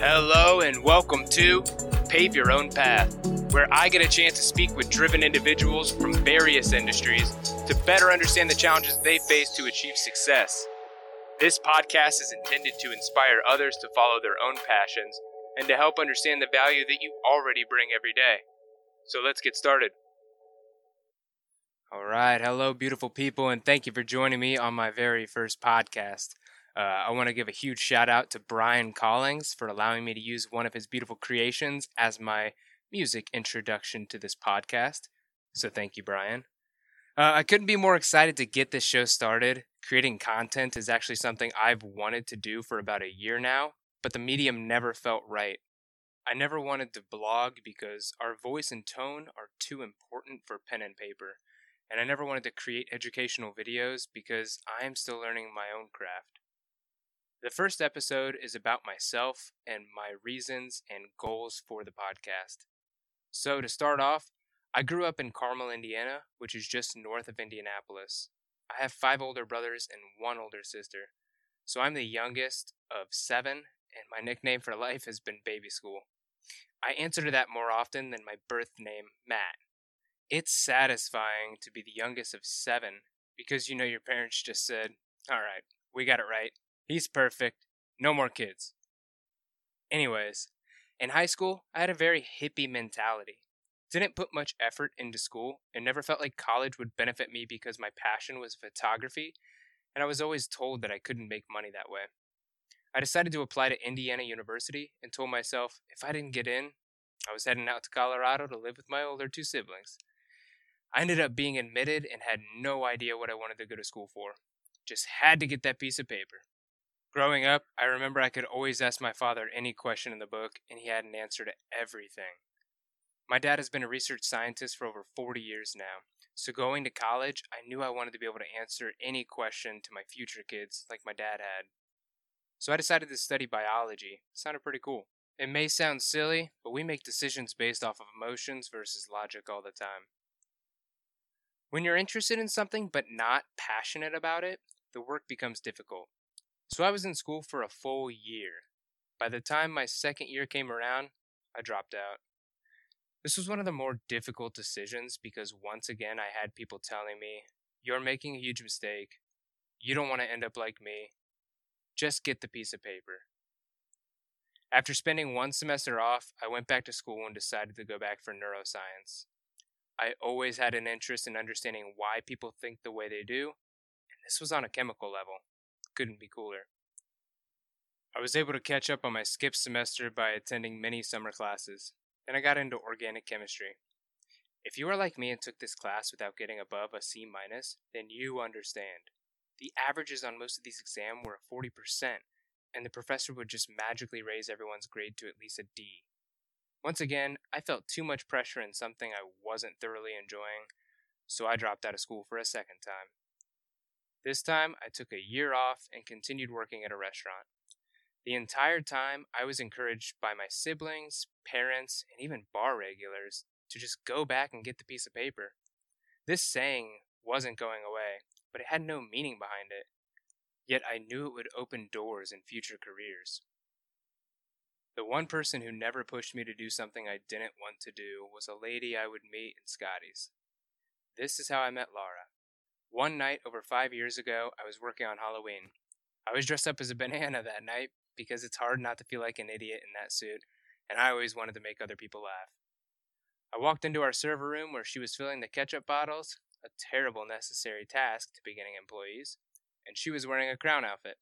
Hello, and welcome to Pave Your Own Path, where I get a chance to speak with driven individuals from various industries to better understand the challenges they face to achieve success. This podcast is intended to inspire others to follow their own passions and to help understand the value that you already bring every day. So let's get started. All right. Hello, beautiful people, and thank you for joining me on my very first podcast. Uh, I want to give a huge shout out to Brian Collings for allowing me to use one of his beautiful creations as my music introduction to this podcast. So thank you, Brian. Uh, I couldn't be more excited to get this show started. Creating content is actually something I've wanted to do for about a year now, but the medium never felt right. I never wanted to blog because our voice and tone are too important for pen and paper, and I never wanted to create educational videos because I am still learning my own craft. The first episode is about myself and my reasons and goals for the podcast. So, to start off, I grew up in Carmel, Indiana, which is just north of Indianapolis. I have five older brothers and one older sister. So I'm the youngest of seven, and my nickname for life has been Baby School. I answer to that more often than my birth name, Matt. It's satisfying to be the youngest of seven because you know your parents just said, All right, we got it right. He's perfect. No more kids. Anyways, in high school, I had a very hippie mentality. Didn't put much effort into school and never felt like college would benefit me because my passion was photography, and I was always told that I couldn't make money that way. I decided to apply to Indiana University and told myself if I didn't get in, I was heading out to Colorado to live with my older two siblings. I ended up being admitted and had no idea what I wanted to go to school for. Just had to get that piece of paper. Growing up, I remember I could always ask my father any question in the book, and he had an answer to everything. My dad has been a research scientist for over 40 years now, so going to college, I knew I wanted to be able to answer any question to my future kids like my dad had. So I decided to study biology. It sounded pretty cool. It may sound silly, but we make decisions based off of emotions versus logic all the time. When you're interested in something but not passionate about it, the work becomes difficult. So I was in school for a full year. By the time my second year came around, I dropped out. This was one of the more difficult decisions because once again I had people telling me, You're making a huge mistake. You don't want to end up like me. Just get the piece of paper. After spending one semester off, I went back to school and decided to go back for neuroscience. I always had an interest in understanding why people think the way they do, and this was on a chemical level. Couldn't be cooler. I was able to catch up on my skipped semester by attending many summer classes. Then I got into organic chemistry. If you are like me and took this class without getting above a C minus, then you understand. The averages on most of these exams were 40%, and the professor would just magically raise everyone's grade to at least a D. Once again, I felt too much pressure in something I wasn't thoroughly enjoying, so I dropped out of school for a second time. This time, I took a year off and continued working at a restaurant. The entire time, I was encouraged by my siblings, parents, and even bar regulars to just go back and get the piece of paper. This saying wasn't going away, but it had no meaning behind it. Yet I knew it would open doors in future careers. The one person who never pushed me to do something I didn't want to do was a lady I would meet in Scotty's. This is how I met Laura. One night over five years ago, I was working on Halloween. I was dressed up as a banana that night because it's hard not to feel like an idiot in that suit, and I always wanted to make other people laugh. I walked into our server room where she was filling the ketchup bottles, a terrible necessary task to beginning employees, and she was wearing a crown outfit.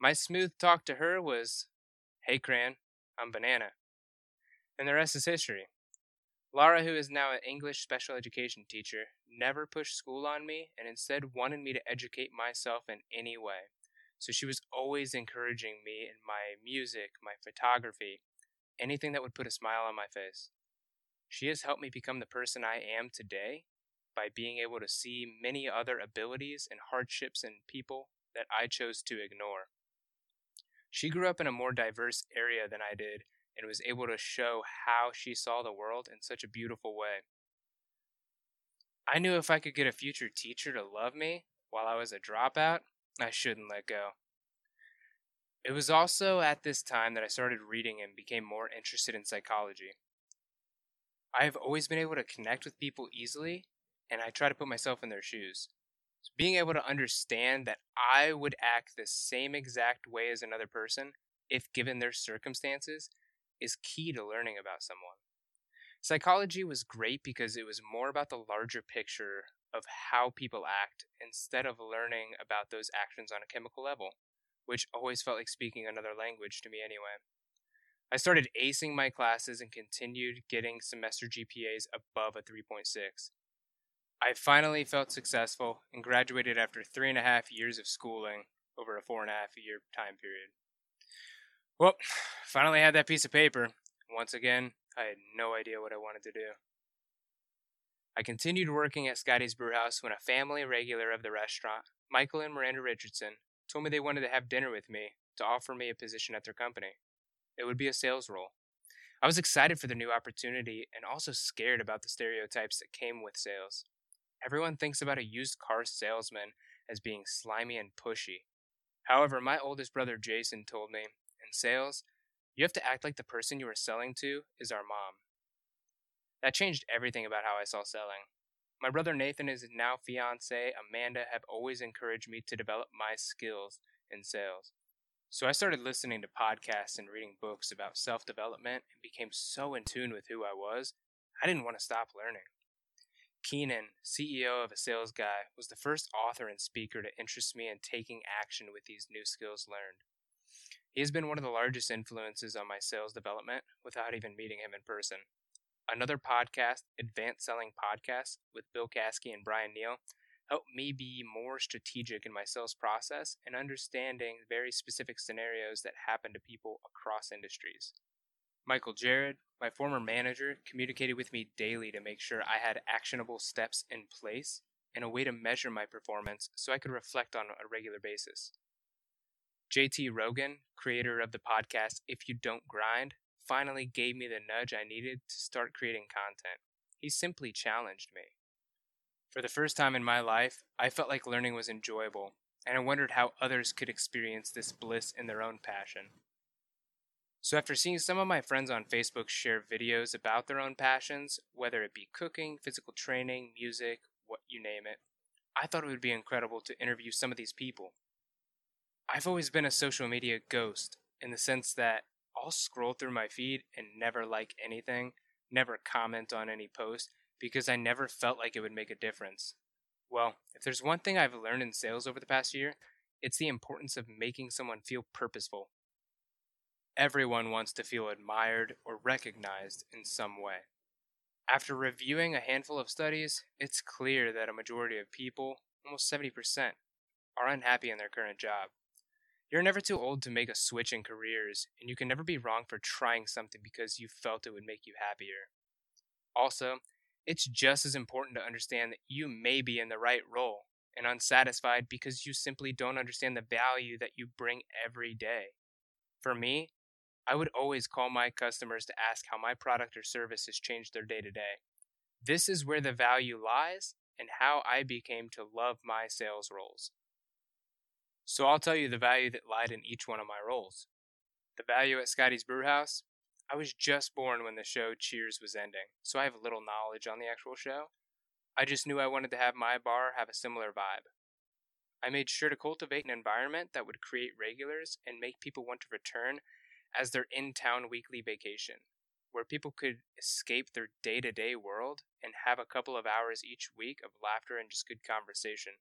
My smooth talk to her was, Hey Cran, I'm Banana. And the rest is history. Laura, who is now an English special education teacher, never pushed school on me and instead wanted me to educate myself in any way. So she was always encouraging me in my music, my photography, anything that would put a smile on my face. She has helped me become the person I am today by being able to see many other abilities and hardships in people that I chose to ignore. She grew up in a more diverse area than I did and was able to show how she saw the world in such a beautiful way. I knew if I could get a future teacher to love me while I was a dropout, I shouldn't let go. It was also at this time that I started reading and became more interested in psychology. I have always been able to connect with people easily, and I try to put myself in their shoes. Being able to understand that I would act the same exact way as another person, if given their circumstances, is key to learning about someone. Psychology was great because it was more about the larger picture of how people act instead of learning about those actions on a chemical level, which always felt like speaking another language to me anyway. I started acing my classes and continued getting semester GPAs above a 3.6. I finally felt successful and graduated after three and a half years of schooling over a four and a half year time period. Well, finally had that piece of paper. Once again, I had no idea what I wanted to do. I continued working at Scotty's Brewhouse when a family regular of the restaurant, Michael and Miranda Richardson, told me they wanted to have dinner with me to offer me a position at their company. It would be a sales role. I was excited for the new opportunity and also scared about the stereotypes that came with sales. Everyone thinks about a used car salesman as being slimy and pushy. However, my oldest brother Jason told me, in sales, you have to act like the person you are selling to is our mom. That changed everything about how I saw selling. My brother Nathan and his now fiance Amanda have always encouraged me to develop my skills in sales. So I started listening to podcasts and reading books about self development and became so in tune with who I was, I didn't want to stop learning. Keenan, CEO of A Sales Guy, was the first author and speaker to interest me in taking action with these new skills learned. He has been one of the largest influences on my sales development without even meeting him in person. Another podcast, Advanced Selling Podcast, with Bill Caskey and Bryan Neale, helped me be more strategic in my sales process and understanding very specific scenarios that happen to people across industries. Michael Jared, my former manager, communicated with me daily to make sure I had actionable steps in place and a way to measure my performance so I could reflect on a regular basis. JT Rogan, creator of the podcast If You Don't Grind, finally gave me the nudge I needed to start creating content. He simply challenged me. For the first time in my life, I felt like learning was enjoyable, and I wondered how others could experience this bliss in their own passion. So, after seeing some of my friends on Facebook share videos about their own passions, whether it be cooking, physical training, music, what you name it, I thought it would be incredible to interview some of these people. I've always been a social media ghost in the sense that I'll scroll through my feed and never like anything, never comment on any post because I never felt like it would make a difference. Well, if there's one thing I've learned in sales over the past year, it's the importance of making someone feel purposeful Everyone wants to feel admired or recognized in some way. After reviewing a handful of studies, it's clear that a majority of people, almost 70%, are unhappy in their current job. You're never too old to make a switch in careers, and you can never be wrong for trying something because you felt it would make you happier. Also, it's just as important to understand that you may be in the right role and unsatisfied because you simply don't understand the value that you bring every day. For me, I would always call my customers to ask how my product or service has changed their day to day. This is where the value lies and how I became to love my sales roles. So I'll tell you the value that lied in each one of my roles. The value at Scotty's Brewhouse, I was just born when the show Cheers was ending, so I have little knowledge on the actual show. I just knew I wanted to have my bar have a similar vibe. I made sure to cultivate an environment that would create regulars and make people want to return as their in town weekly vacation, where people could escape their day to day world and have a couple of hours each week of laughter and just good conversation.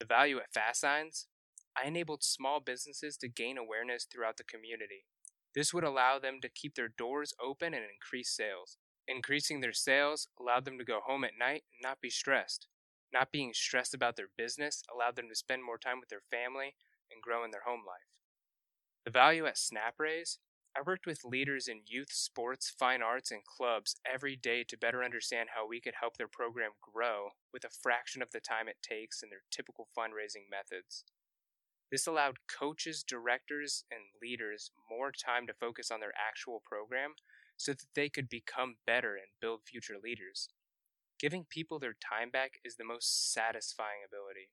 The value at Fast Signs I enabled small businesses to gain awareness throughout the community. This would allow them to keep their doors open and increase sales. Increasing their sales allowed them to go home at night and not be stressed. Not being stressed about their business allowed them to spend more time with their family and grow in their home life. The value at SnapRaise I worked with leaders in youth, sports, fine arts, and clubs every day to better understand how we could help their program grow with a fraction of the time it takes in their typical fundraising methods. This allowed coaches, directors, and leaders more time to focus on their actual program so that they could become better and build future leaders. Giving people their time back is the most satisfying ability.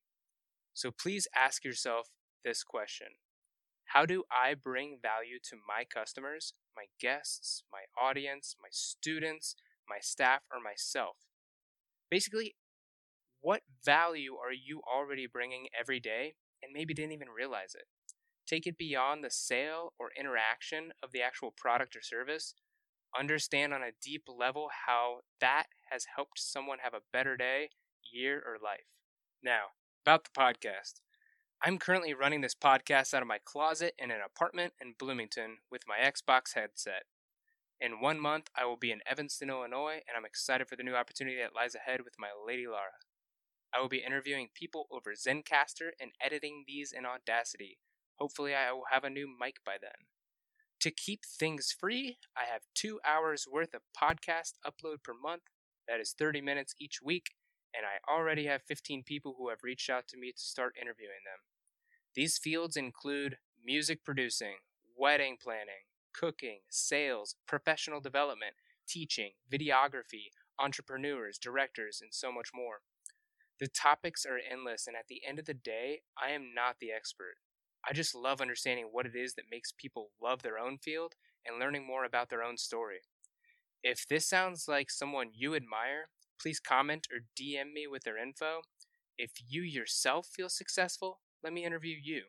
So please ask yourself this question How do I bring value to my customers, my guests, my audience, my students, my staff, or myself? Basically, what value are you already bringing every day and maybe didn't even realize it? Take it beyond the sale or interaction of the actual product or service. Understand on a deep level how that has helped someone have a better day, year, or life. Now, about the podcast. I'm currently running this podcast out of my closet in an apartment in Bloomington with my Xbox headset. In one month, I will be in Evanston, Illinois, and I'm excited for the new opportunity that lies ahead with my lady Laura. I will be interviewing people over Zencastr and editing these in Audacity. Hopefully, I will have a new mic by then. To keep things free, I have two hours worth of podcast upload per month. That is 30 minutes each week, and I already have 15 people who have reached out to me to start interviewing them. These fields include music producing, wedding planning, cooking, sales, professional development, teaching, videography, entrepreneurs, directors, and so much more. The topics are endless, and at the end of the day, I am not the expert. I just love understanding what it is that makes people love their own field and learning more about their own story. If this sounds like someone you admire, please comment or DM me with their info. If you yourself feel successful, let me interview you.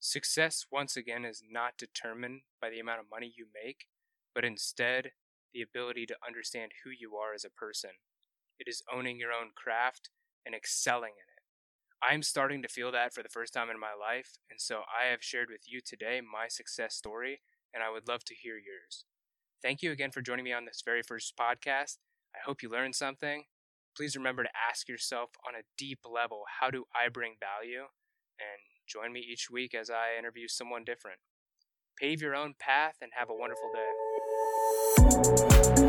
Success, once again, is not determined by the amount of money you make, but instead the ability to understand who you are as a person. It is owning your own craft and excelling in it. I'm starting to feel that for the first time in my life, and so I have shared with you today my success story, and I would love to hear yours. Thank you again for joining me on this very first podcast. I hope you learned something. Please remember to ask yourself on a deep level how do I bring value? And join me each week as I interview someone different. Pave your own path and have a wonderful day.